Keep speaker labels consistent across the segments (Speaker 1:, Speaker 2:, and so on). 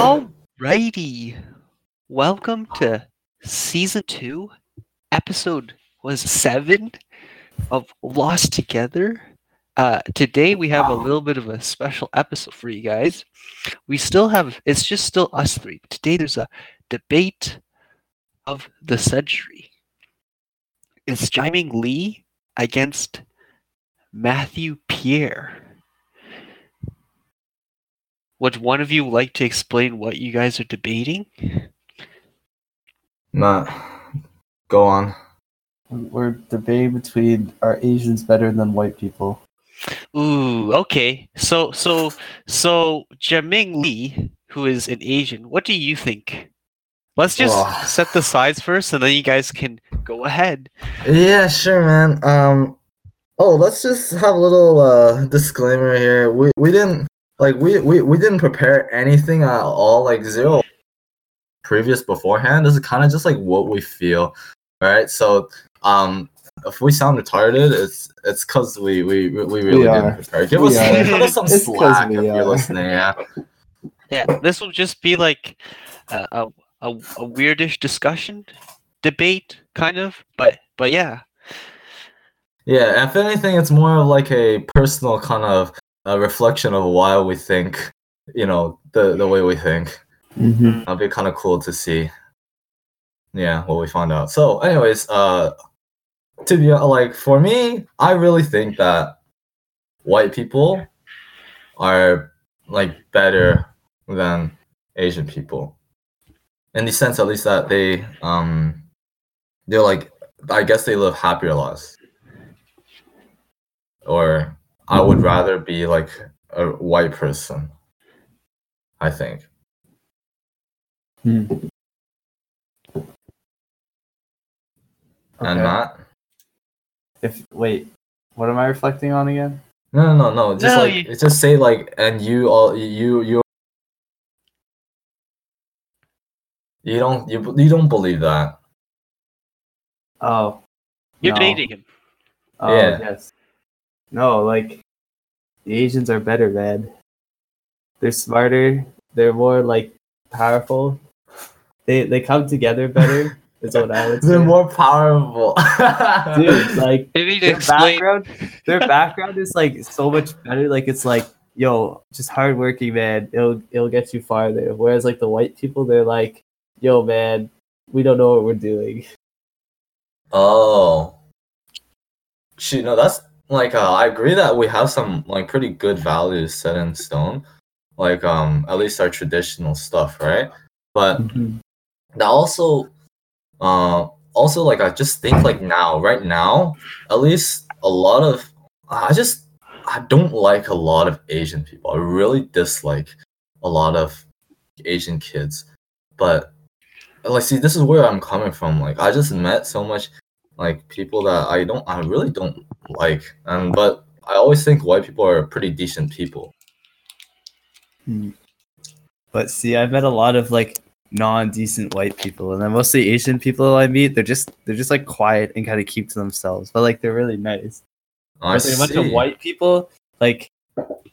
Speaker 1: Alrighty. Welcome to season two, episode was seven of Lost Together. Uh, today we have a little bit of a special episode for you guys. We still have it's just still us three. Today there's a debate of the century. It's Jiming Lee against Matthew Pierre. Would one of you like to explain what you guys are debating?
Speaker 2: Matt, go on.
Speaker 3: We're debating between are Asians better than white people?
Speaker 1: Ooh, okay. So so so Jaming Lee, who is an Asian, what do you think? Let's just
Speaker 2: Oh.
Speaker 1: set the sides first and then you guys can go ahead.
Speaker 2: Yeah, sure, man. Um, oh, let's just have a little uh disclaimer here. We we didn't like we we we didn't prepare anything at all. Like zero previous beforehand. This is kind of just like what we feel, right? So um. If we sound retarded, it's it's because we, we we really
Speaker 3: are.
Speaker 2: didn't prepare. Give
Speaker 3: We
Speaker 2: us
Speaker 1: are.
Speaker 2: give us some
Speaker 3: It's 'cause
Speaker 2: slack
Speaker 3: we
Speaker 2: if you're listening. Yeah.
Speaker 1: Yeah, this will just be like a a, a, a weirdish discussion, debate, kind of. But but yeah,
Speaker 2: Yeah, if anything, it's more of like a personal kind of a reflection of why we think, you know, the the way we think.
Speaker 3: Mm-hmm.
Speaker 2: That'd be kind of cool to see. Yeah, what we found out. So, anyways, uh, to be like for me, I really think that white people are like better than Asian people, in the sense at least that they um they're like I guess they live happier lives. Or I would rather be like a white person. I think.
Speaker 3: Hmm.
Speaker 2: And Matt?
Speaker 3: If wait, what am I reflecting on again?
Speaker 2: No, no, no, no. Just
Speaker 1: No,
Speaker 2: like
Speaker 1: you-
Speaker 2: just say like, and you all you you you don't you you don't believe that.
Speaker 3: Oh,
Speaker 1: you're
Speaker 3: no.
Speaker 1: debating him.
Speaker 3: Oh
Speaker 2: Yeah.
Speaker 3: yes. No, like the Asians are better, man. They're smarter. They're more like powerful. They they come together better. is what I would say.
Speaker 2: They're more powerful.
Speaker 3: Dude, like
Speaker 1: Maybe
Speaker 3: their
Speaker 1: explain.
Speaker 3: background their background is like so much better like it's like yo just hardworking man it'll it'll get you farther whereas like the white people they're like yo man we don't know what we're doing
Speaker 2: oh. Shoot, no, that's like uh, I agree that we have some like pretty good values set in stone. Like um at least our traditional stuff, right? But that also uh also like i just think like now right now at least a lot of i just i don't like a lot of asian people i really dislike a lot of asian kids but like see this is where i'm coming from like i just met so much like people that i don't i really don't like and but i always think white people are pretty decent people. Hmm.
Speaker 3: But see i've met a lot of like non-decent white people and then most of asian people i meet they're just they're just like quiet and kind of keep to themselves but like they're really nice.
Speaker 2: I
Speaker 3: like, a bunch of white people like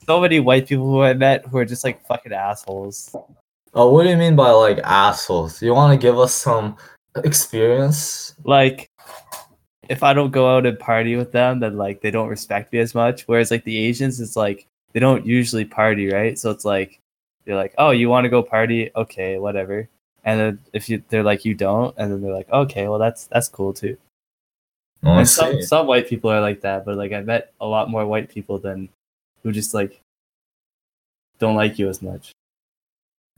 Speaker 3: so many white people who i met who are just like fucking assholes.
Speaker 2: Oh what do you mean by like assholes? You want to give us some experience?
Speaker 3: Like if I don't go out and party with them, then like they don't respect me as much. Whereas like the Asians, it's like they don't usually party, right? So it's like they're like, oh, you want to go party? Okay, whatever. And then if you they're like you don't, and then they're like, okay, well that's that's cool too.
Speaker 2: Oh,
Speaker 3: and some some white people are like that, but like I met a lot more white people than who just like don't like you as much.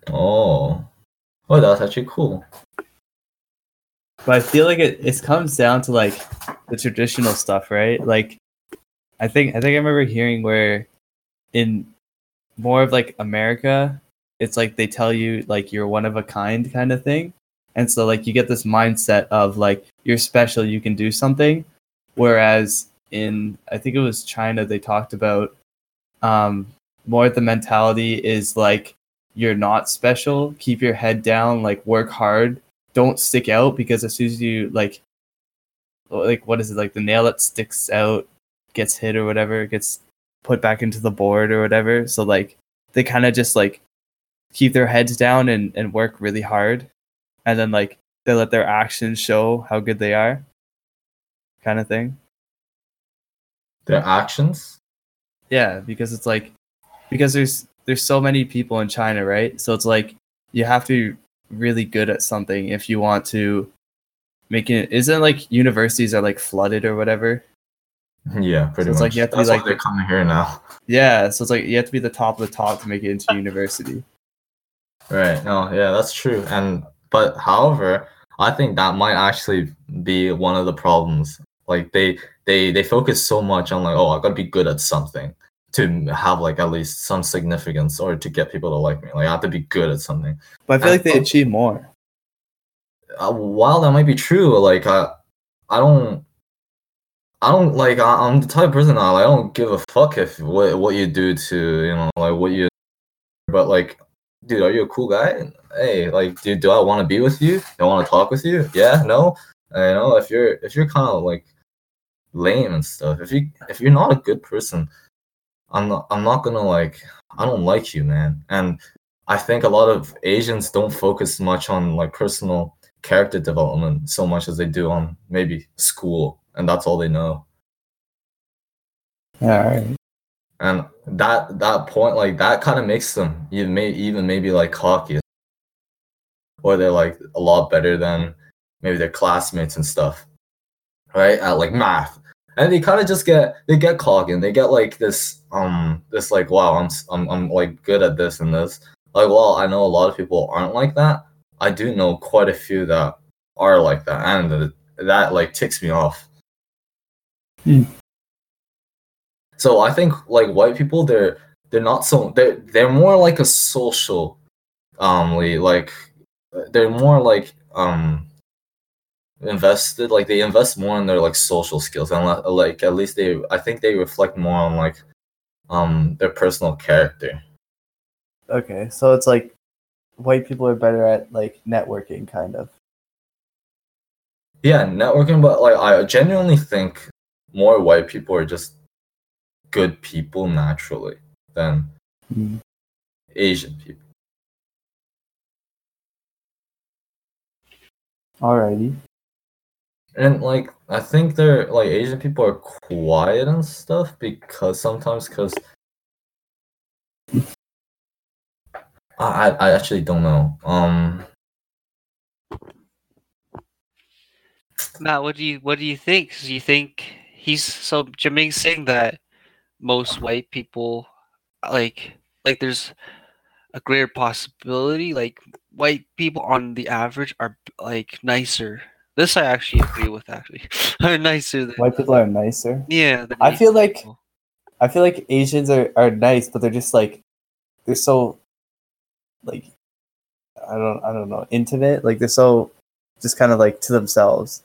Speaker 2: Oh. Oh, that's actually cool.
Speaker 3: But I feel like it, it comes down to like the traditional stuff, right? Like I think I think I remember hearing where in more of like America, it's like they tell you like you're one of a kind kind of thing. And so like you get this mindset of like you're special, you can do something. Whereas in I think it was China they talked about um more the mentality is like you're not special, keep your head down, like work hard don't stick out because as soon as you like like what is it like the nail that sticks out gets hit or whatever gets put back into the board or whatever. So like they kind of just like keep their heads down and, and work really hard. And then like they let their actions show how good they are. Kind of thing.
Speaker 2: Their actions.
Speaker 3: yeah because it's like because there's there's so many people in china right? So it's like you have to really good at something if you want to make it isn't like universities are like flooded or whatever
Speaker 2: Yeah, pretty much.
Speaker 3: it's
Speaker 2: much.
Speaker 3: like you have to be
Speaker 2: That's why
Speaker 3: like-
Speaker 2: they're coming here now.
Speaker 3: yeah so it's like you have to be the top of the top to make it into university
Speaker 2: Right. No, yeah, that's true. And but however, I think that might actually be one of the problems. Like they they they focus so much on like, oh, I gotta be good at something to have like at least some significance or to get people to like me. Like I have to be good at something.
Speaker 3: but i feel
Speaker 2: Uh,
Speaker 3: like they
Speaker 2: oh.
Speaker 3: achieve more
Speaker 2: Uh, while that might be true, like I I don't I don't like I, I'm the type of person that like, I don't give a fuck if what what you do to you know like what you but like dude are you a cool guy hey like dude do I want to be with you do I want to talk with you yeah no you know if you're if you're kind of like lame and stuff if you if you're not a good person I'm not I'm not gonna like I don't like you man. And I think a lot of Asians don't focus much on like personal character development so much as they do on maybe school and that's all they know.
Speaker 3: Yeah right.
Speaker 2: And that that point like that kind of makes them you may even maybe like cocky. Or they're like a lot better than maybe their classmates and stuff right? At like math and they kind of just get they get cocky and they get like this um this like wow I'm, I'm i'm like good at this and this. Like well i know a lot of people aren't like that. I do know quite a few that are like that and th- that like ticks me off.
Speaker 3: Hmm.
Speaker 2: so i think like white people they're they're not so they're they're more like a social um like they're more like um invested like they invest more in their like social skills and like at least they i think they reflect more on like um their personal character
Speaker 3: Okay, so it's like white people are better at like networking, kind of.
Speaker 2: yeah networking but like i genuinely think more white people are just good people naturally than asian people
Speaker 3: Alrighty.
Speaker 2: And like i think they're like asian people are quiet and stuff because sometimes because I, I actually don't know um
Speaker 1: Matt, what do you what do you think? Do you think he's so Jaming's saying that most white people like like there's a greater possibility like white people on the average are like nicer. This I actually agree with actually. are nicer than
Speaker 3: White people are nicer.
Speaker 1: yeah.
Speaker 3: I feel like-
Speaker 1: people.
Speaker 3: I feel like Asians are, are nice, but they're just like they're so like I don't I don't know intimate. Like they're so just kind of like to themselves.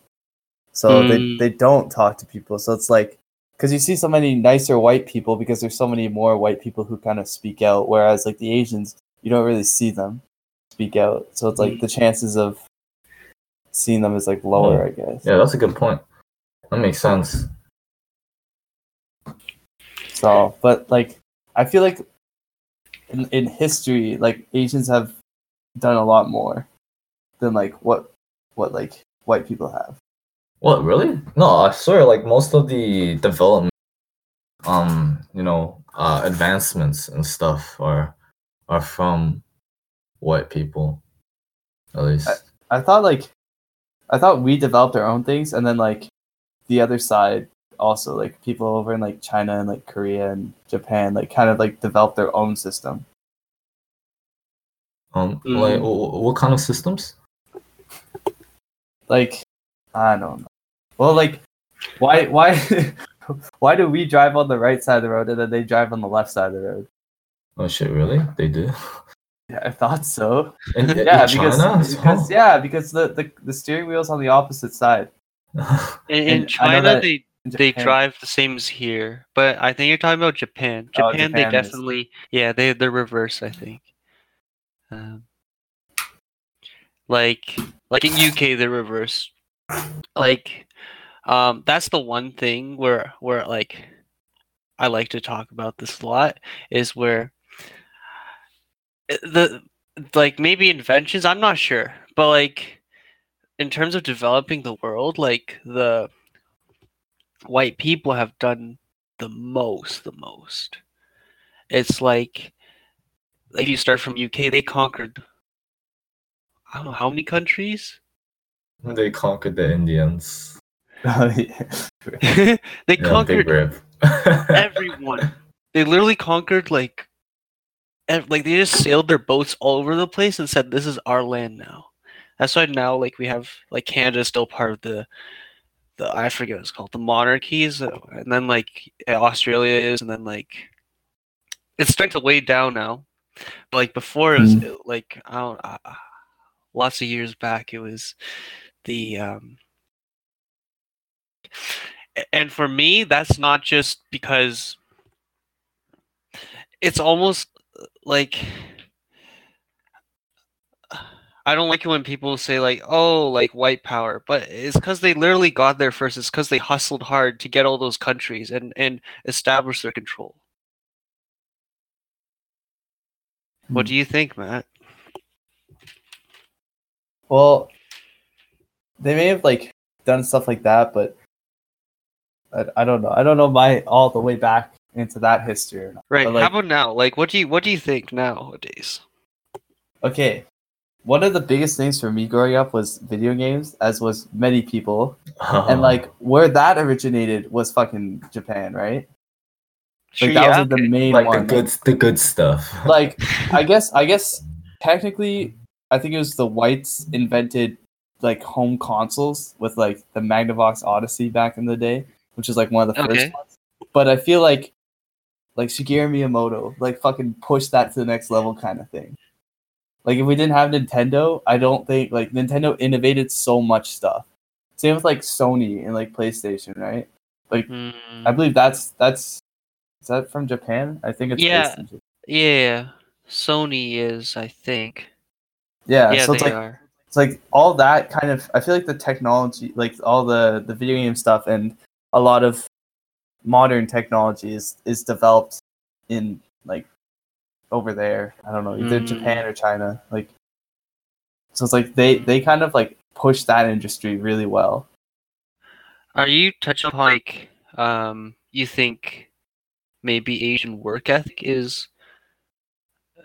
Speaker 3: So they
Speaker 1: Mm.
Speaker 3: they don't talk to people. So it's like because you see so many nicer white people because there's so many more white people who kind of speak out. Whereas like the Asians, you don't really see them speak out. So it's like the chances of seeing them as like lower, I guess.
Speaker 2: yeah that's a good point that makes sense
Speaker 3: So, but like, I feel like in, in history, like Asians have done a lot more than like what what like white people have.
Speaker 2: What really? No, I swear like most of the development um, you know, uh advancements and stuff are are from white people. At least.
Speaker 3: I thought like I thought we developed our own things, and then like the other side also like people over in like China and like Korea and Japan like kind of like developed their own system.
Speaker 2: um
Speaker 1: Mm.
Speaker 2: like wh- wh- what kind of systems?
Speaker 3: Like I don't know. Well, like why why why do we drive on the right side of the road and then they drive on the left side of the road?
Speaker 2: Oh shit, really? They do?
Speaker 3: Yeah, I thought so.
Speaker 2: In, in
Speaker 3: Yeah, because,
Speaker 2: China as
Speaker 3: because yeah, because the, the, the steering wheel's on the opposite side.
Speaker 1: In, in China, they
Speaker 3: in
Speaker 1: they drive the same as here, but I think you're talking about Japan.
Speaker 3: Oh,
Speaker 1: Japan,
Speaker 3: Japan
Speaker 1: they
Speaker 3: is-
Speaker 1: definitely, yeah, they they're reverse. I think. Um, like like in UK, they're reverse. Like, um, that's the one thing where where like I like to talk about this a lot is where the like maybe inventions. I'm not sure, but like in terms of developing the world, like the white people have done the most. The most. It's like if you start from UK, they conquered. I don't know how many countries.
Speaker 2: They conquered the Indians.
Speaker 1: They
Speaker 2: Yeah,
Speaker 1: conquered everyone. They literally conquered like, ev- like they just sailed their boats all over the place and said, "This is our land now." That's why now, like we have like Canada is still part of the, the I forget what it's called, the monarchies, uh, and then like Australia is, and then like it's starting to way down now. But like before, it was uh, like I don't, uh, lots of years back, it was the um. And for me, that's not just because it's almost like I don't like it when people say like, "Oh, like white power," but it's because they literally got there first. It's because they hustled hard to get all those countries and and establish their control. What
Speaker 3: Hmm.
Speaker 1: do you think, Matt?
Speaker 3: Well, they may have like done stuff like that, but I, I don't know. I don't know my all the way back into that history or not.
Speaker 1: Right?
Speaker 3: Like,
Speaker 1: How about now? Like, what do you what do you think nowadays?
Speaker 3: okay, one of the biggest things for me growing up was video games, as was many people,
Speaker 2: Uh-huh.
Speaker 3: and like where that originated was fucking Japan, right?
Speaker 1: Sure,
Speaker 3: Like that
Speaker 1: yeah,
Speaker 3: was the main
Speaker 2: like
Speaker 3: one.
Speaker 2: the good, the good stuff.
Speaker 3: like I guess I guess technically I think it was the whites invented like home consoles with like the Magnavox Odyssey back in the day, which is like one of the first ones. But I feel like like Shigeru Miyamoto like fucking push that to the next level kind of thing. Like if we didn't have Nintendo, I don't think like Nintendo innovated so much stuff. Same with like Sony and like PlayStation, right?
Speaker 1: Hmm,
Speaker 3: I believe that's that's is that from Japan? I think it's
Speaker 1: Yeah.
Speaker 3: based in Japan.
Speaker 1: yeah, Sony is, I think.
Speaker 3: Yeah,
Speaker 1: Yeah,
Speaker 3: so
Speaker 1: they
Speaker 3: it's like
Speaker 1: are.
Speaker 3: it's like all that kind of i feel like the technology like all the the video game stuff and a lot of modern technology is is developed in like over there i don't know either
Speaker 1: Mm.
Speaker 3: japan or china like so it's like they they kind of like push that industry really well
Speaker 1: Are you touching upon like um you think maybe Asian work ethic is uh,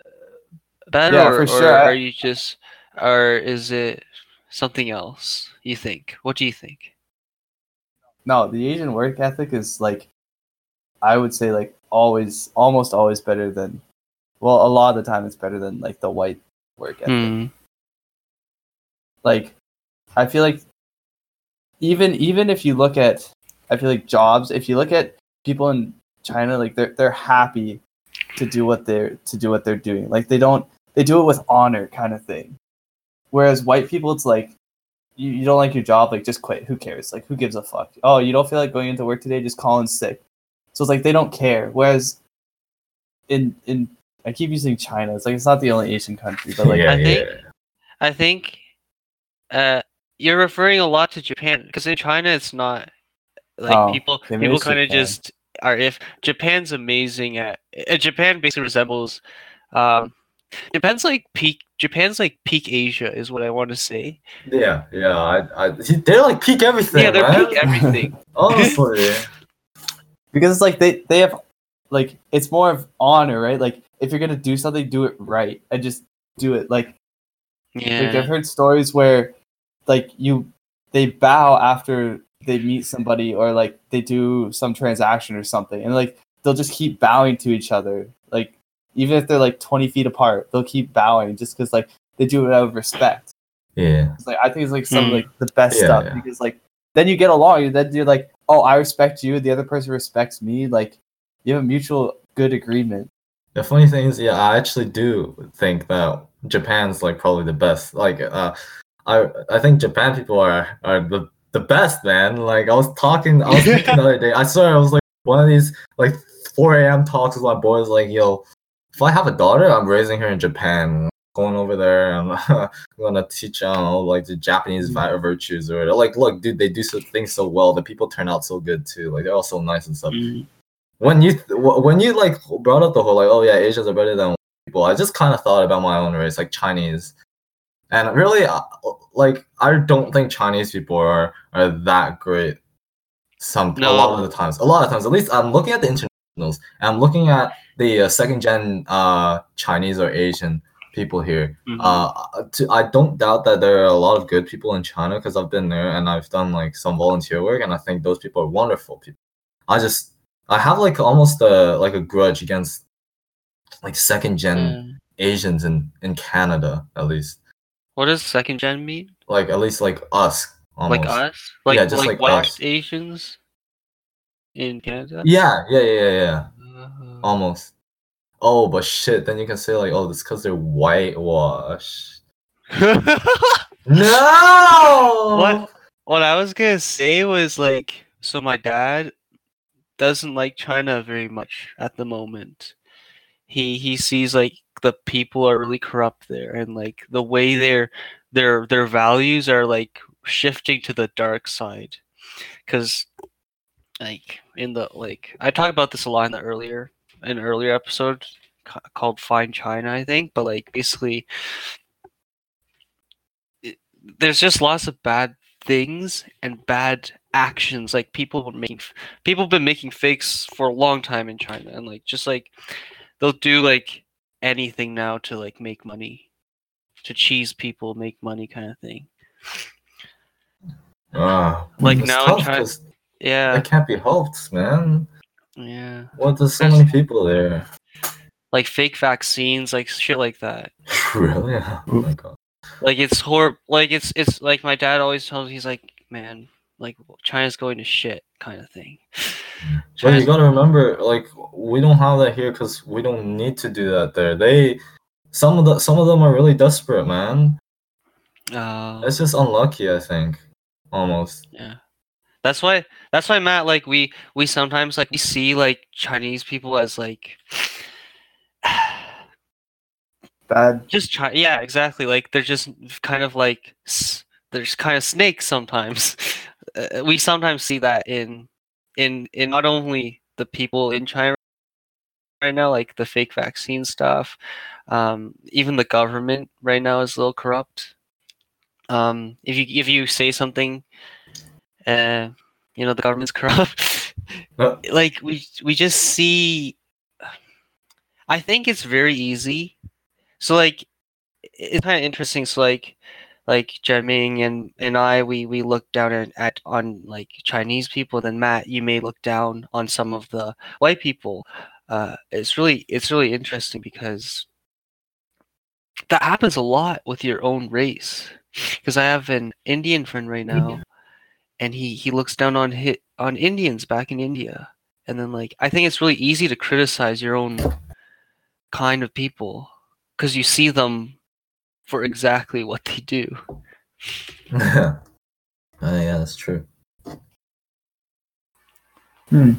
Speaker 1: better
Speaker 3: Yeah,
Speaker 1: or,
Speaker 3: for
Speaker 1: or
Speaker 3: sure. I-
Speaker 1: are you just or is it something else you think? What do you think?
Speaker 3: No the asian work ethic is like i would say like always almost always better than well a lot of the time it's better than like the white work ethic.
Speaker 1: Hmm.
Speaker 3: like i feel like even even if you look at i feel like jobs if you look at people in china like they're they're happy to do what they're to do what they're doing. Like they don't they do it with honor kind of thing. Whereas white people it's like you, you don't like your job like just quit. Who cares? Like who gives a fuck? Oh you don't feel like going into work today? Just call in sick. So it's like they don't care. Whereas in in i keep using china. It's like it's not the only asian country but like
Speaker 2: yeah,
Speaker 1: I think- I think uh you're referring a lot to Japan because in China it's not like
Speaker 3: Oh,
Speaker 1: people people kind of just are if Japan's amazing at uh, Japan basically resembles um Japan's like peak Japan's like peak Asia is what I want to say.
Speaker 2: Yeah, yeah. I, I, they're like peak everything.
Speaker 1: yeah, they're
Speaker 2: man.
Speaker 1: peak everything.
Speaker 2: Oh, Honestly,
Speaker 3: because it's like they they have like it's more of honor right like if you're gonna do something do it right and just do it like Like, I've heard stories where like you they bow after they meet somebody or like they do some transaction or something and like they'll just keep bowing to each other like even if they're like 20 feet apart they'll keep bowing just because like they do it out of respect
Speaker 2: yeah,
Speaker 3: it's like i think it's like some of
Speaker 1: Hmm.
Speaker 3: like the best
Speaker 2: Yeah,
Speaker 3: stuff
Speaker 2: yeah.
Speaker 3: because like then you get along and then you're like oh i respect you the other person respects me like you have a mutual good agreement
Speaker 2: The funny thing is, yeah, I actually do think that Japan's like probably the best. Like, uh, I I think Japan people are are the the best, man. Like, I was talking, I was thinking the other day. I swear, I was like one of these like 4 a.m. talks with my boys. Like, yo, if I have a daughter, I'm raising her in Japan. Going over there, I'm, gonna teach her all like the Japanese vi- virtues or whatever. Like, look, dude, they do so, things so well. The people turn out so good too. Like, they're all so nice and stuff
Speaker 1: Mm.
Speaker 2: when you th- when you like brought up the whole like oh yeah Asians are better than people. I just kind of thought about my own race, like Chinese, and really, uh, like I don't think Chinese people are are that great. Some a lot of the times, a lot of times, at least I'm looking at the internationals. And I'm looking at the uh, second gen uh, Chinese or Asian people here.
Speaker 1: Mhm.
Speaker 2: Uh, to, I don't doubt that there are a lot of good people in China because I've been there and I've done like some volunteer work, and I think those people are wonderful people. I just I have like almost a like a grudge against like second gen
Speaker 1: Yeah.
Speaker 2: Asians in in Canada at least.
Speaker 1: What does second gen mean?
Speaker 2: Like at least like us almost.
Speaker 1: Like us? Like
Speaker 2: Yeah, just
Speaker 1: like,
Speaker 2: like
Speaker 1: white
Speaker 2: us.
Speaker 1: Asians in Canada?
Speaker 2: Yeah, yeah, yeah, yeah, yeah. Almost. Oh, but shit. Then you can say like, oh, it's because they're whitewashed. No.
Speaker 1: what what I was gonna say was like so my dad doesn't like China very much at the moment. He he sees like the people are really corrupt there and like the way their their their values are like shifting to the dark side. Cause like in the like I talked about this a lot in the earlier an earlier episode called Find China, I think, but like basically it, there's just lots of bad things and bad actions like people were making people have been making fakes for a long time in china and like just like they'll do like anything now to like make money to cheese people make money kind of thing.
Speaker 2: Ah,
Speaker 1: Like now in China- yeah.
Speaker 2: it can't be helped, man.
Speaker 1: Yeah
Speaker 2: What? There's so many people there.
Speaker 1: like fake vaccines like shit like that
Speaker 2: really? Oh my god.
Speaker 1: like it's horrible like it's it's like my dad always tells me he's like man like china's going to shit kind of thing
Speaker 2: But you
Speaker 1: China's-
Speaker 2: gotta remember, like we don't have that here because we don't need to do that there. They, some of the some of them are really desperate, man.
Speaker 1: uh,
Speaker 2: It's just unlucky, I think, almost.
Speaker 1: Yeah. That's why that's why Matt like we we sometimes like we see like Chinese people as like
Speaker 3: Bad.
Speaker 1: just Chi- yeah, exactly. Like they're just kind of like s- they're just kind of snakes sometimes. Uh, we sometimes see that in in in not only the people in China right now like the fake vaccine stuff um even the government right now is a little corrupt um if you if you say something uh you know the government's corrupt.
Speaker 2: Uh,
Speaker 1: like we we just see i think it's very easy. So like it's kind of interesting. So like like Jeming and and I we we look down at, at on like Chinese people. Then Matt you may look down on some of the white people. Uh it's really it's really interesting because that happens a lot with your own race. Because I have an Indian friend right now and he he looks down on hit on Indians back in India and then like I think it's really easy to criticize your own kind of people because you see them for exactly what they do.
Speaker 2: oh, yeah, that's true.
Speaker 3: Hmm.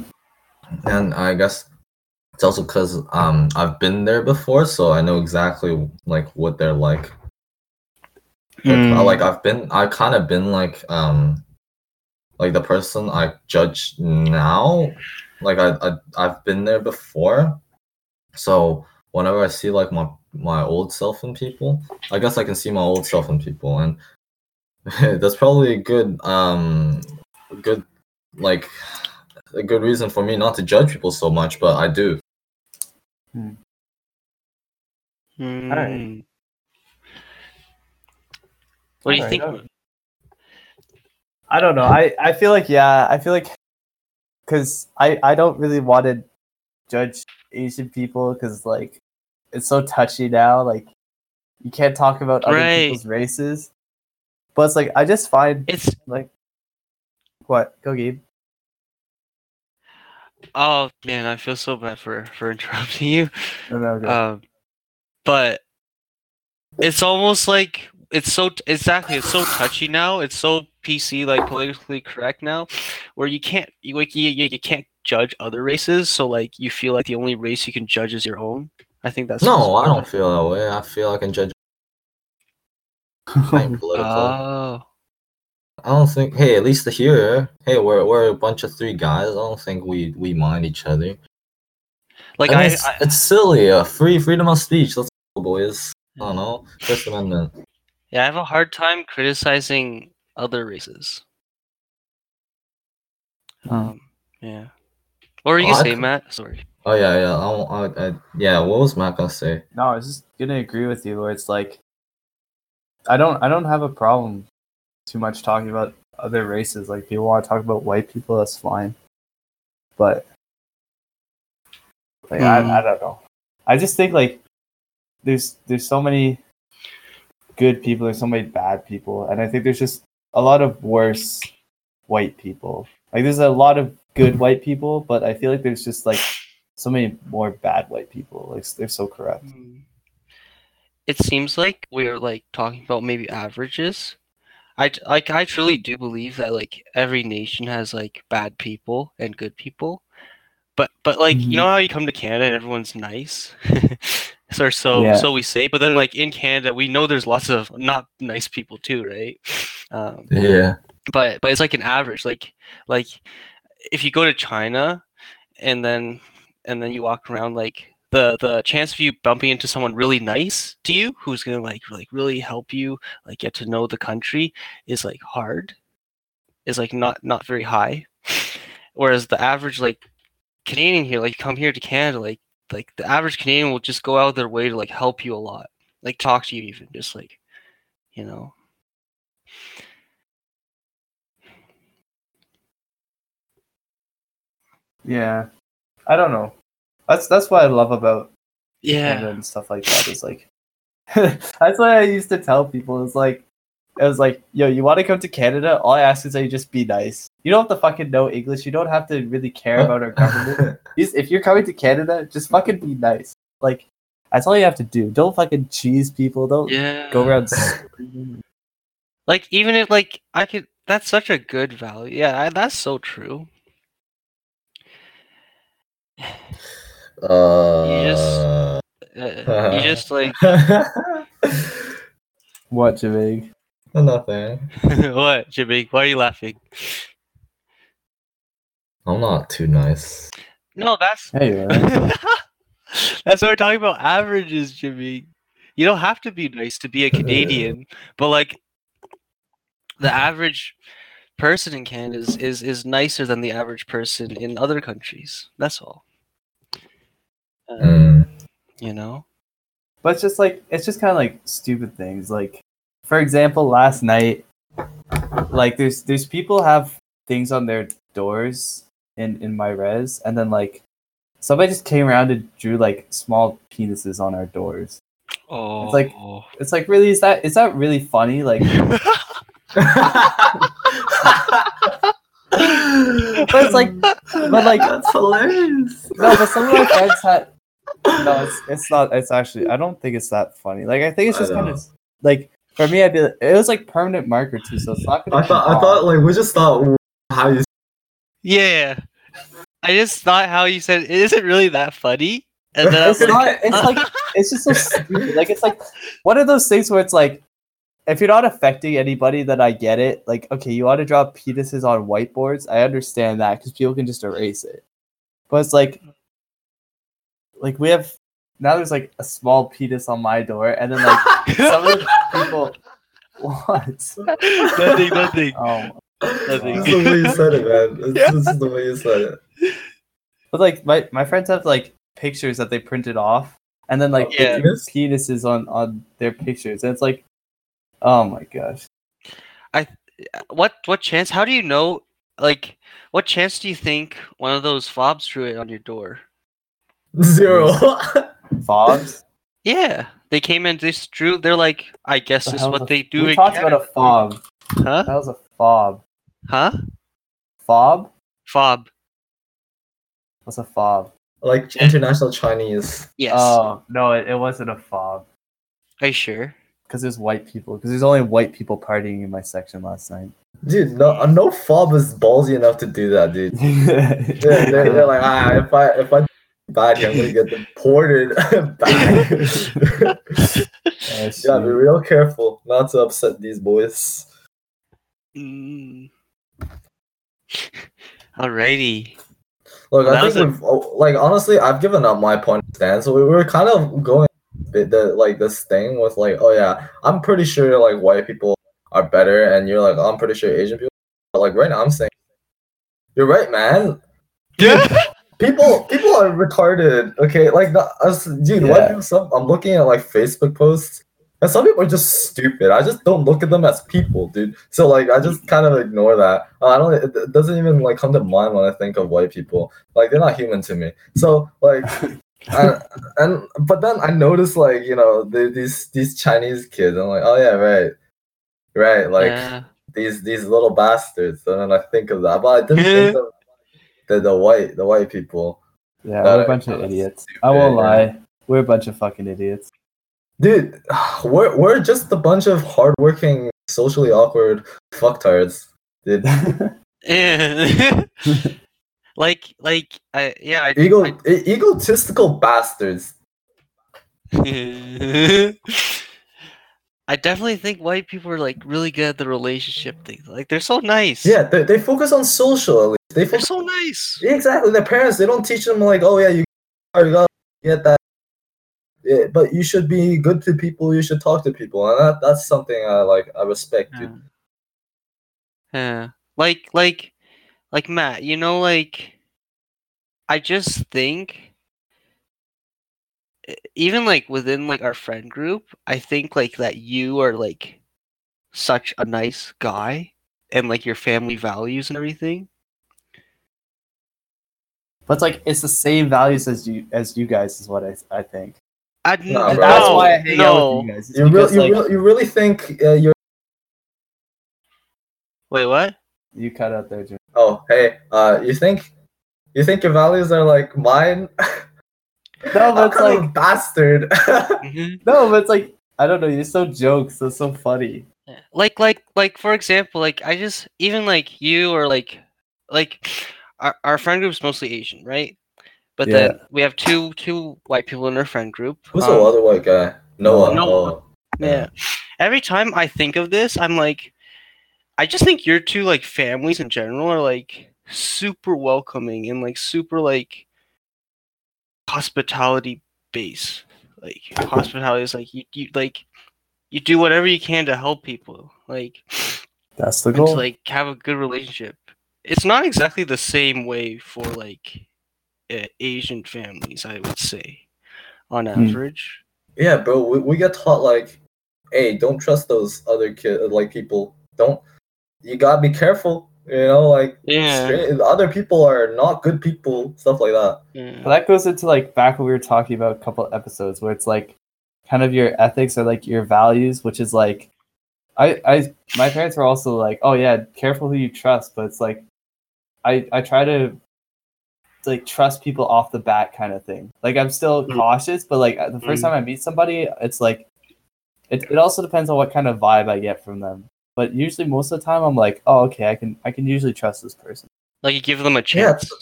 Speaker 2: And I guess it's also because um I've been there before, so I know exactly like what they're like. Like. I- like I've been, I've kind of been like um like the person I judge now. Like I, I I've been there before, so whenever I see like my my old self in people, I guess I can see my old self in people, and that's probably a good um good like a good reason for me not to judge people so much, but I do.
Speaker 1: Hmm. What do you
Speaker 3: Alright,
Speaker 1: think?
Speaker 3: I don't know. I, I feel like yeah. I feel like because I I don't really want to judge Asian people because like it's so touchy now. Like you can't talk about other
Speaker 1: Right.
Speaker 3: people's races. But it's like I just find
Speaker 1: It's
Speaker 3: like what go Gabe.
Speaker 1: oh man, I feel so bad for for interrupting you.
Speaker 3: No, no, go.
Speaker 1: Um, but it's almost like it's so exactly it's so touchy now. It's so PC like politically correct now, where you can't you like you, you, can't judge other races. So like you feel like the only race you can judge is your own. I think that's
Speaker 2: No, I don't feel that way. I feel I can judge. I ain't political.
Speaker 1: Oh,
Speaker 2: I don't think. Hey, at least here, hey, we're we're a bunch of three guys. I don't think we we mind each other.
Speaker 1: Like
Speaker 2: I mean,
Speaker 1: I,
Speaker 2: it's,
Speaker 1: I
Speaker 2: it's silly. Uh, free freedom of speech. Let's go, boys. I don't know. First Amendment.
Speaker 1: Yeah, I have a hard time criticizing other races.
Speaker 3: Hmm.
Speaker 1: Um, yeah. What were you
Speaker 2: Well,
Speaker 1: gonna
Speaker 2: I
Speaker 1: Matt? Sorry.
Speaker 2: Oh yeah, yeah. I, I, I, yeah. What was Matt gonna say?
Speaker 3: No, I was just gonna agree with you where it's like I don't I don't have a problem too much talking about other races. Like people want to talk about white people, that's fine. But like
Speaker 1: Hmm.
Speaker 3: I, I don't know. I just think like there's there's so many good people, there's so many bad people, and I think there's just a lot of worse white people. Like there's a lot of good white people, but I feel like there's just like so many more bad white people. Like they're so corrupt.
Speaker 1: It seems like we're like talking about maybe averages. I like I truly do believe that like every nation has like bad people and good people. But but like
Speaker 3: Mhm.
Speaker 1: you know how you come to Canada and everyone's nice? so so
Speaker 3: Yeah.
Speaker 1: so we say, but then like in Canada we know there's lots of not nice people too, right? Um,
Speaker 2: Yeah.
Speaker 1: but but it's like an average like like if you go to china and then and then you walk around like the the chance of you bumping into someone really nice to you who's gonna like like really help you like get to know the country is like hard is like not not very high whereas the average like canadian here like come here to canada like like the average canadian will just go out of their way to like help you a lot like talk to you even just like you know
Speaker 3: Yeah, I don't know. That's that's what I love about
Speaker 1: yeah
Speaker 3: Canada and stuff like that. Is like that's what I used to tell people. It's like it was like, yo, you want to come to Canada? All I ask is that you just be nice. You don't have to fucking know English. You don't have to really care about our government. Just- if you're coming to Canada, just fucking be nice. Like that's all you have to do. Don't fucking cheese people. Don't
Speaker 1: yeah
Speaker 3: go around.
Speaker 1: like even if like i could that's such a good value yeah I, that's so true
Speaker 2: uh,
Speaker 1: uh, you just like
Speaker 3: What, Jamig?
Speaker 2: Nothing.
Speaker 1: what jimmy? Why are you laughing?
Speaker 2: I'm not too nice.
Speaker 1: no that's
Speaker 3: Hey,
Speaker 1: that's what we're talking about averages jimmy. You don't have to be nice to be a canadian but like the average person in canada is, is is nicer than the average person in other countries. That's all. Uh,
Speaker 2: Mm.
Speaker 1: you know?
Speaker 3: But it's just like it's just kind of like stupid things. Like for example last night like there's there's people have things on their doors in in my res and then like somebody just came around and drew like small penises on our doors.
Speaker 1: Oh it's
Speaker 3: like- oh. it's like really is that is that really funny? Like but it's like but like
Speaker 2: that's hilarious.
Speaker 3: no but some of my friends had no it's, it's not it's actually i don't think it's that funny. Like i think it's just kind of like for me i'd be like, it was like permanent marker too so it's not gonna
Speaker 2: I thought I thought like we just thought how you
Speaker 1: Yeah. I just thought how you said it isn't really that funny. And then
Speaker 3: it's
Speaker 1: like,
Speaker 3: not it's like it's just so stupid. Like it's like one of those things where it's like if you're not affecting anybody then i get it. Like okay you want to draw penises on whiteboards? I understand that because people can just erase it. But it's like like we have now there's like a small penis on my door and then like some of the people what
Speaker 1: nothing, nothing.
Speaker 3: oh
Speaker 2: This is the way you said it, man. This, this is the way you said it.
Speaker 3: but like my, my friends have like pictures that they printed off and then like
Speaker 1: Yeah.
Speaker 3: penises on on their pictures and it's like oh my gosh I
Speaker 1: What what chance? How do you know? Like, what chance do you think one of those fobs drew it on your door?
Speaker 2: Zero.
Speaker 3: Fobs
Speaker 1: Yeah, they came and just drew. They're like, I guess this is what
Speaker 3: a-
Speaker 1: they do.
Speaker 3: we talked about a fob
Speaker 1: Huh?
Speaker 3: that was a fob
Speaker 1: Huh?
Speaker 3: fob
Speaker 1: Fob.
Speaker 3: what's a fob
Speaker 2: like international Chinese.
Speaker 1: Yes.
Speaker 3: oh no it, it wasn't a fob
Speaker 1: Are you sure?
Speaker 3: because there's white people because there's only white people partying in my section last night
Speaker 2: Dude, no, no fob is ballsy enough to do that, dude. They're, they're, they're like, ah, if I if I bad I'm gonna get deported back.
Speaker 3: Oh,
Speaker 2: yeah, be real careful not to upset these boys.
Speaker 1: Mm. Alrighty.
Speaker 2: Look,
Speaker 1: Well,
Speaker 2: I think we've oh, like honestly, I've given up my point of stand. So we were kind of going bit the like this thing with like, oh yeah, I'm pretty sure like white people are better, and you're like, I'm pretty sure Asian people. But like right now, I'm saying, you're right, man.
Speaker 1: Yeah.
Speaker 2: People, people are retarded. Okay, like the us, dude. White
Speaker 3: Yeah.
Speaker 2: people. Some I'm looking at like Facebook posts, and some people are just stupid. I just don't look at them as people, dude. So like, I just kind of ignore that. Uh, I don't. It, it doesn't even like come to mind when I think of white people. Like they're not human to me. So like. and, and but then I noticed like you know the, these these Chinese kids. I'm like, oh yeah, right, right. Like
Speaker 1: Yeah.
Speaker 2: these these little bastards. And then I think of that, but I didn't think of the the white the white people.
Speaker 3: Yeah, we're a bunch of
Speaker 2: kinda
Speaker 3: idiots. I won't lie. We're a bunch of fucking idiots.
Speaker 2: Dude, we're we're just a bunch of hardworking, socially awkward fucktards. Dude,
Speaker 1: like like I yeah I,
Speaker 2: ego
Speaker 1: I-
Speaker 2: egotistical bastards.
Speaker 1: I definitely think white people are like really good at the relationship thing. Like they're so nice.
Speaker 2: Yeah, they, they focus on social. At least they
Speaker 1: They're
Speaker 2: focus
Speaker 1: so nice.
Speaker 2: exactly. Their parents they don't teach them like, oh yeah, you you gotta get that. Yeah, but you should be good to people. You should talk to people, and that, that's something I like. I respect,
Speaker 1: Yeah. Yeah. Like like like Matt, you know like I just think even like within like our friend group, I think like that you are like such a nice guy and like your family values and everything.
Speaker 3: But it's like it's the same values as you as you guys is what I I think.
Speaker 1: I,
Speaker 2: No,
Speaker 3: And
Speaker 2: bro.
Speaker 3: that's
Speaker 1: no,
Speaker 3: why I hang
Speaker 1: no.
Speaker 3: out with you guys. It's
Speaker 2: You, really,
Speaker 3: because,
Speaker 2: you,
Speaker 3: like,
Speaker 2: really, you really think uh, you're
Speaker 1: Wait, what?
Speaker 3: you cut out there, Jim.
Speaker 2: Oh, hey, uh, you think you think your values are like mine?
Speaker 3: No, but it's like
Speaker 2: a bastard.
Speaker 1: Mhm.
Speaker 3: no, but it's like I don't know. You're so jokes. That's so funny.
Speaker 1: Yeah. like like like for example like i just even like you or like like our, our friend group's mostly asian right but
Speaker 3: Yeah.
Speaker 1: then we have two two white people in our friend group
Speaker 2: Who's
Speaker 1: um,
Speaker 2: the other white guy? Noah.
Speaker 1: Noah.
Speaker 2: Oh,
Speaker 1: yeah every time i think of this i'm like i just think your two like families in general are like super welcoming and like super like hospitality base like hospitality is like you, you like you do whatever you can to help people like
Speaker 3: That's the
Speaker 1: and to
Speaker 3: goal.
Speaker 1: like have a good relationship. It's not exactly the same way for like uh, Asian families, I would say, on
Speaker 3: Hmm.
Speaker 1: average.
Speaker 2: Yeah, bro. We, we get taught like, hey, don't trust those other kid like people. Don't. You gotta be careful. You know, like
Speaker 1: Yeah.
Speaker 2: stra- other people are not good people. Stuff like that.
Speaker 1: yeah.
Speaker 3: But that goes into like back what we were talking about a couple episodes where it's like kind of your ethics or like your values, which is like I I my parents were also like, oh yeah, careful who you trust, but it's like I I try to like trust people off the bat kind of thing. Like I'm still
Speaker 1: Mm.
Speaker 3: cautious, but like the first time I meet somebody, it's like it it also depends on what kind of vibe I get from them. But usually most of the time I'm like, oh okay, I can I can usually trust this person.
Speaker 1: Like you give them a
Speaker 2: Yeah,
Speaker 1: chance.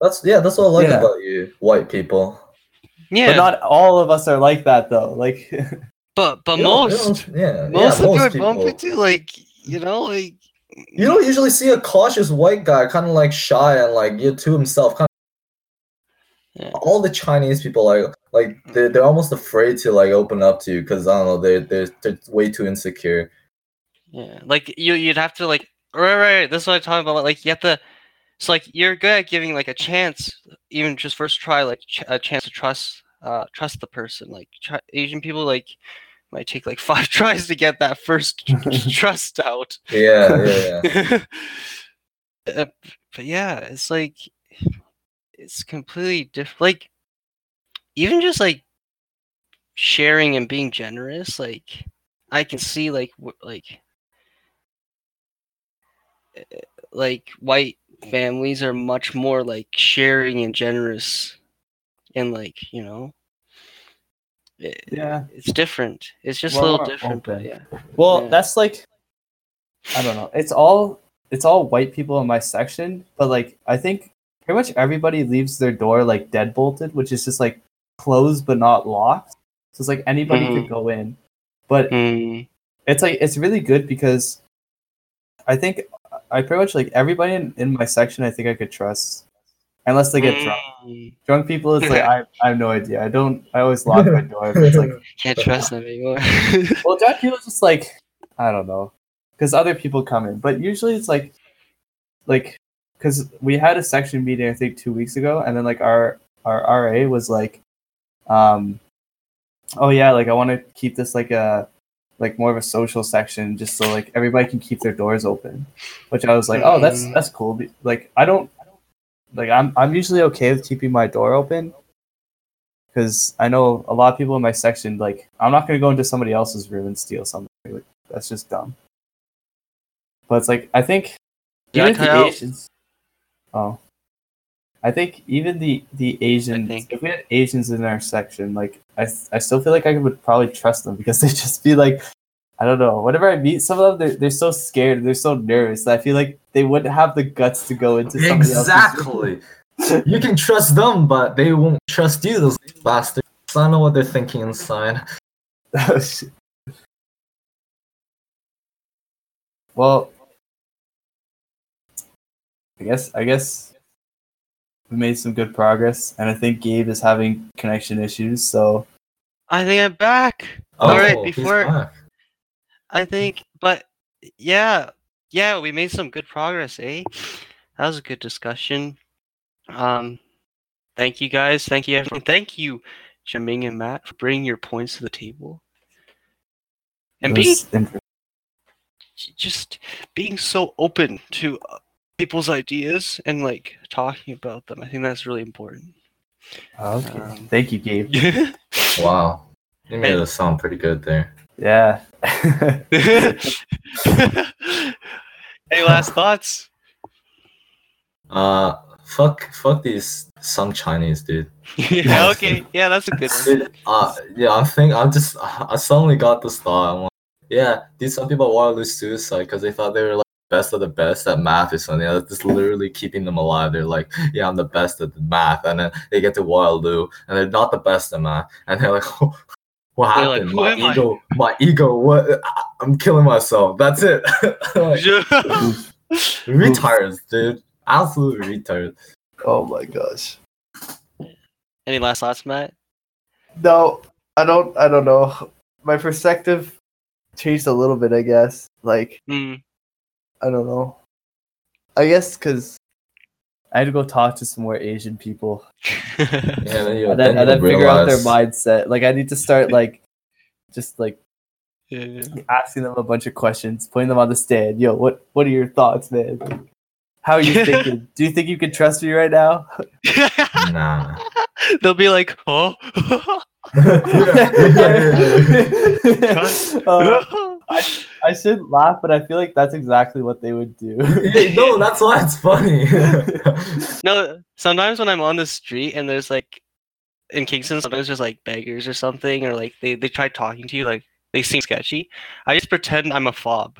Speaker 2: That's yeah. That's what I like
Speaker 3: Yeah.
Speaker 2: about you, white people.
Speaker 1: Yeah,
Speaker 3: But not all of us are like that though. Like
Speaker 1: but but
Speaker 2: You
Speaker 1: most
Speaker 2: yeah,
Speaker 1: most
Speaker 2: yeah,
Speaker 1: of
Speaker 2: most
Speaker 1: your
Speaker 2: people.
Speaker 1: bump into like you know like
Speaker 2: You don't usually see a cautious white guy, kind of like shy and like you to himself. Kind
Speaker 1: Yeah.
Speaker 2: all the Chinese people like like they're, they're almost afraid to like open up to you because I don't know they're, they're they're way too insecure.
Speaker 1: Yeah, like you you'd have to like right right. right, This is what I'm talking about. Like you have to. It's like you're good at giving like a chance, even just first try, like ch- a chance to trust uh trust the person. Like try, Asian people like might take like five tries to get that first trust out.
Speaker 2: Yeah, yeah, yeah.
Speaker 1: Uh, but yeah, it's like it's completely different. Like even just like sharing and being generous, like I can see like w- like like white families are much more like sharing and generous, and like you know. it-
Speaker 3: Yeah.
Speaker 1: it's different. It's just
Speaker 3: We're
Speaker 1: a little
Speaker 3: more
Speaker 1: different, but yeah.
Speaker 3: Well,
Speaker 1: Yeah.
Speaker 3: that's like I don't know. It's all it's all white people in my section, but like I think pretty much everybody leaves their door like dead bolted, which is just like closed but not locked. So it's like anybody
Speaker 1: Mhm.
Speaker 3: could go in. But
Speaker 1: Mm,
Speaker 3: it's like it's really good because I think I pretty much like everybody in, in my section I think I could trust. unless they get drunk.
Speaker 1: Mm,
Speaker 3: Drunk people, it's like I, I have no idea. I don't. I always lock my door. It's like
Speaker 1: Can't trust them anymore.
Speaker 3: well, drunk people just like I don't know, because other people come in, but usually it's like, like, because we had a section meeting I think two weeks ago, and then like our our RA was like, um, oh yeah, like I want to keep this like a like more of a social section, just so like everybody can keep their doors open, which I was like, oh that's
Speaker 1: Mm.
Speaker 3: that's cool. Like I don't like I'm I'm usually okay with keeping my door open because I know a lot of people in my section like I'm not gonna go into somebody else's room and steal something. Like, that's just dumb. But it's like I think
Speaker 1: Yeah,
Speaker 3: even
Speaker 1: cut
Speaker 3: the
Speaker 1: out.
Speaker 3: Asians. Oh, I think even the the Asians. If we had Asians in our section, like I I still feel like I would probably trust them because they just be like. I don't know. Whenever I meet some of them, they're, they're so scared. They're so nervous. that I feel like they wouldn't have the guts to go into
Speaker 2: Exactly. you can trust them, but they won't trust you, those bastards. I know what they're thinking inside.
Speaker 3: Oh, shit. Well, I guess I guess we made some good progress, and I think Gabe is having connection issues. So
Speaker 1: I think I'm back.
Speaker 2: Oh,
Speaker 1: All right,
Speaker 2: he's
Speaker 1: before
Speaker 2: back.
Speaker 1: I think, but yeah, yeah, we made some good progress, eh? That was a good discussion. Um, thank you guys. Thank you everyone. Thank you, Jaming and Matt, for bringing your points to the table and
Speaker 3: it
Speaker 1: being just being so open to uh, people's ideas and like talking about them. I think that's really important.
Speaker 3: okay.
Speaker 1: Um,
Speaker 3: Thank you, Gabe.
Speaker 2: Wow. You made it sound pretty good there.
Speaker 3: Yeah.
Speaker 1: Any last thoughts?
Speaker 2: Uh, fuck, fuck these some Chinese dude.
Speaker 1: yeah, okay. Yeah, that's a good one.
Speaker 2: Dude, uh, yeah, I think I'm just, I suddenly got this thought. I'm like, yeah, these some people want to lose suicide because they thought they were like best of the best at math or something. That's just literally keeping them alive. They're like, yeah, I'm the best at math, and then they get to Waterloo, and they're not the best at math, and they're like, what
Speaker 1: They're like,
Speaker 2: happened? My
Speaker 1: am I?"
Speaker 2: ego, my ego. What? I- I'm killing myself. That's it. like, retards, dude. Absolute retard.
Speaker 3: oh my gosh.
Speaker 1: Any last thoughts, Matt?
Speaker 3: No, I don't. I don't know. My perspective changed a little bit. I guess. Like
Speaker 1: Hmm.
Speaker 3: I don't know. I guess because I had to go talk to some more Asian people
Speaker 2: Yeah, then you,
Speaker 3: and then,
Speaker 2: then
Speaker 3: and then
Speaker 2: you
Speaker 3: figure out their mindset. Like I need to start like just like
Speaker 1: Yeah.
Speaker 3: asking them a bunch of questions, putting them on the stand. Yo, what what are your thoughts, man? How are you thinking? Do you think you can trust me right now?
Speaker 2: Nah.
Speaker 1: They'll be like, oh.
Speaker 3: Uh, I shouldn't laugh, but I feel like that's exactly what they would do.
Speaker 2: no, that's why it's funny.
Speaker 1: no, sometimes when I'm on the street and there's like in Kingston, sometimes there's like beggars or something, or like they, they try talking to you, like they seem sketchy. I just pretend I'm a fob.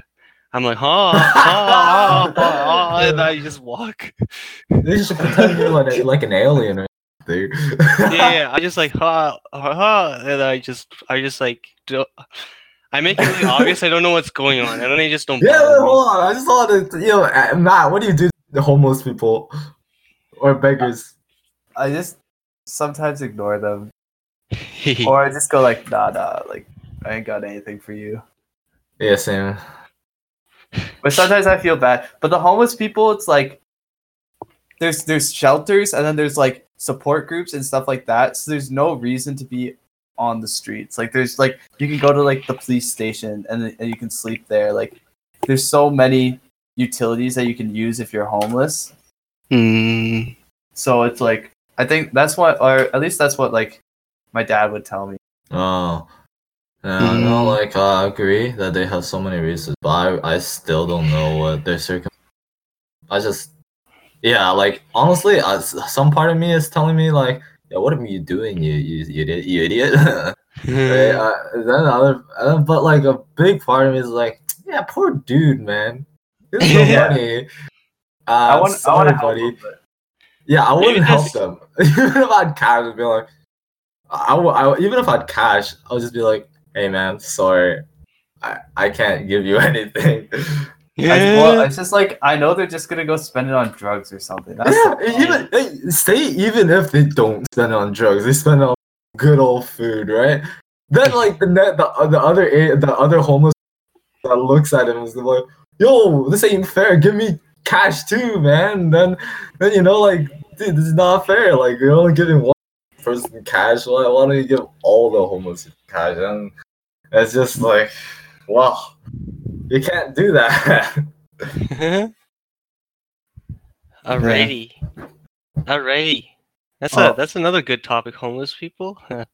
Speaker 1: I'm like, huh, huh, huh, huh, and I just walk.
Speaker 2: they just pretend you're like, like an alien or something.
Speaker 1: Yeah, yeah, I just like, huh, huh, huh, and I just, I just like, do, I make it really obvious I don't know what's going on, and then they just don't.
Speaker 2: Yeah, wait, hold on. I just wanted to, you know, uh, Matt, what do you do to the homeless people or beggars?
Speaker 3: I just sometimes ignore them, or I just go like, nah, nah, like I ain't got anything for you.
Speaker 2: Yeah, same.
Speaker 3: But sometimes I feel bad. But the homeless people, it's like there's there's shelters and then there's like support groups and stuff like that. So there's no reason to be on the streets. Like there's like you can go to like the police station and, and you can sleep there. Like there's so many utilities that you can use if you're homeless.
Speaker 1: Hmm.
Speaker 3: So it's like I think that's what or at least that's what like my dad would tell me.
Speaker 2: Oh. Yeah, I know, like, uh, I agree that they have so many reasons, but I, I still don't know what their circum. I just, yeah, like, honestly, s- some part of me is telling me, like, yeah, what are you doing, you, you, you idiot? You idiot? right? uh, then other, uh, but like a big part of me is like, yeah, poor dude, man. This is no
Speaker 3: Yeah.
Speaker 2: money. Uh,
Speaker 3: I want I want to help
Speaker 2: buddy.
Speaker 3: them, but-
Speaker 2: Yeah, I wouldn't
Speaker 1: Maybe
Speaker 2: help them. even if I had cash, I'd be like, I, w- I w- even if I had cash, I would just be like, hey man, sorry, I, I can't give you anything.
Speaker 3: I, well, it's just like I know they're just gonna go spend it on drugs or something. That's
Speaker 2: Yeah, even say even if they don't spend it on drugs, they spend it on good old food, right? Then like the net, the, uh, the other the other homeless that looks at him is like, "Yo, this ain't fair. Give me cash too, man." Then then you know like, dude, this is not fair. Like you're only giving one person cash. Why, why don't you give all the homeless cash? And it's just like, wow, you can't do that.
Speaker 1: Alrighty. Alrighty. That's
Speaker 3: Oh.
Speaker 1: a that's another good topic, homeless people.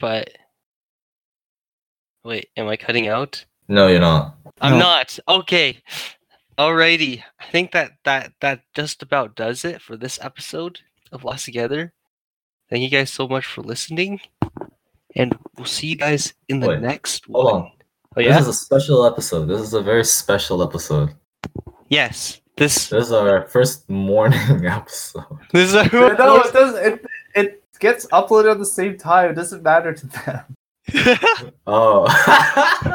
Speaker 1: but wait, am I cutting out?
Speaker 2: no, you're not.
Speaker 1: I'm
Speaker 3: No.
Speaker 1: not. Okay. Alrighty. I think that that that just about does it for this episode of Lost Together. Thank you guys so much for listening. And we'll see you guys in the
Speaker 2: Wait,
Speaker 1: next
Speaker 2: hold
Speaker 1: one.
Speaker 2: on.
Speaker 1: Oh
Speaker 2: This
Speaker 1: yeah?
Speaker 2: is a special episode. This is a very special episode.
Speaker 1: yes. This
Speaker 2: This is our first morning episode.
Speaker 1: this is our
Speaker 3: no, it does. It it gets uploaded at the same time. It doesn't matter to them.
Speaker 2: Oh.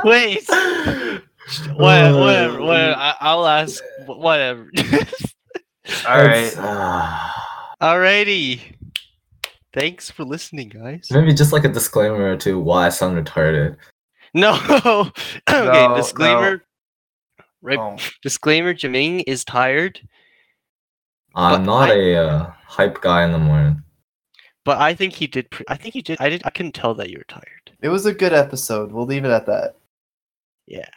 Speaker 1: Wait. What, whatever, whatever. I, I'll ask. Whatever.
Speaker 3: All right.
Speaker 2: It's, ah.
Speaker 1: Alrighty. Thanks for listening, guys.
Speaker 2: maybe just like a disclaimer to why I sound retarded.
Speaker 1: No. okay.
Speaker 3: No,
Speaker 1: disclaimer. Right.
Speaker 3: Oh.
Speaker 1: Disclaimer. Jaming is tired,
Speaker 2: I'm not
Speaker 1: I-
Speaker 2: a uh, hype guy in the morning.
Speaker 1: but I think he did. Pre- I think he did. I did. I couldn't tell that you were tired.
Speaker 3: It was a good episode. We'll leave it at that.
Speaker 1: Yeah.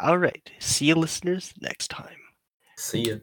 Speaker 1: All right. See you, listeners, next time.
Speaker 2: See ya.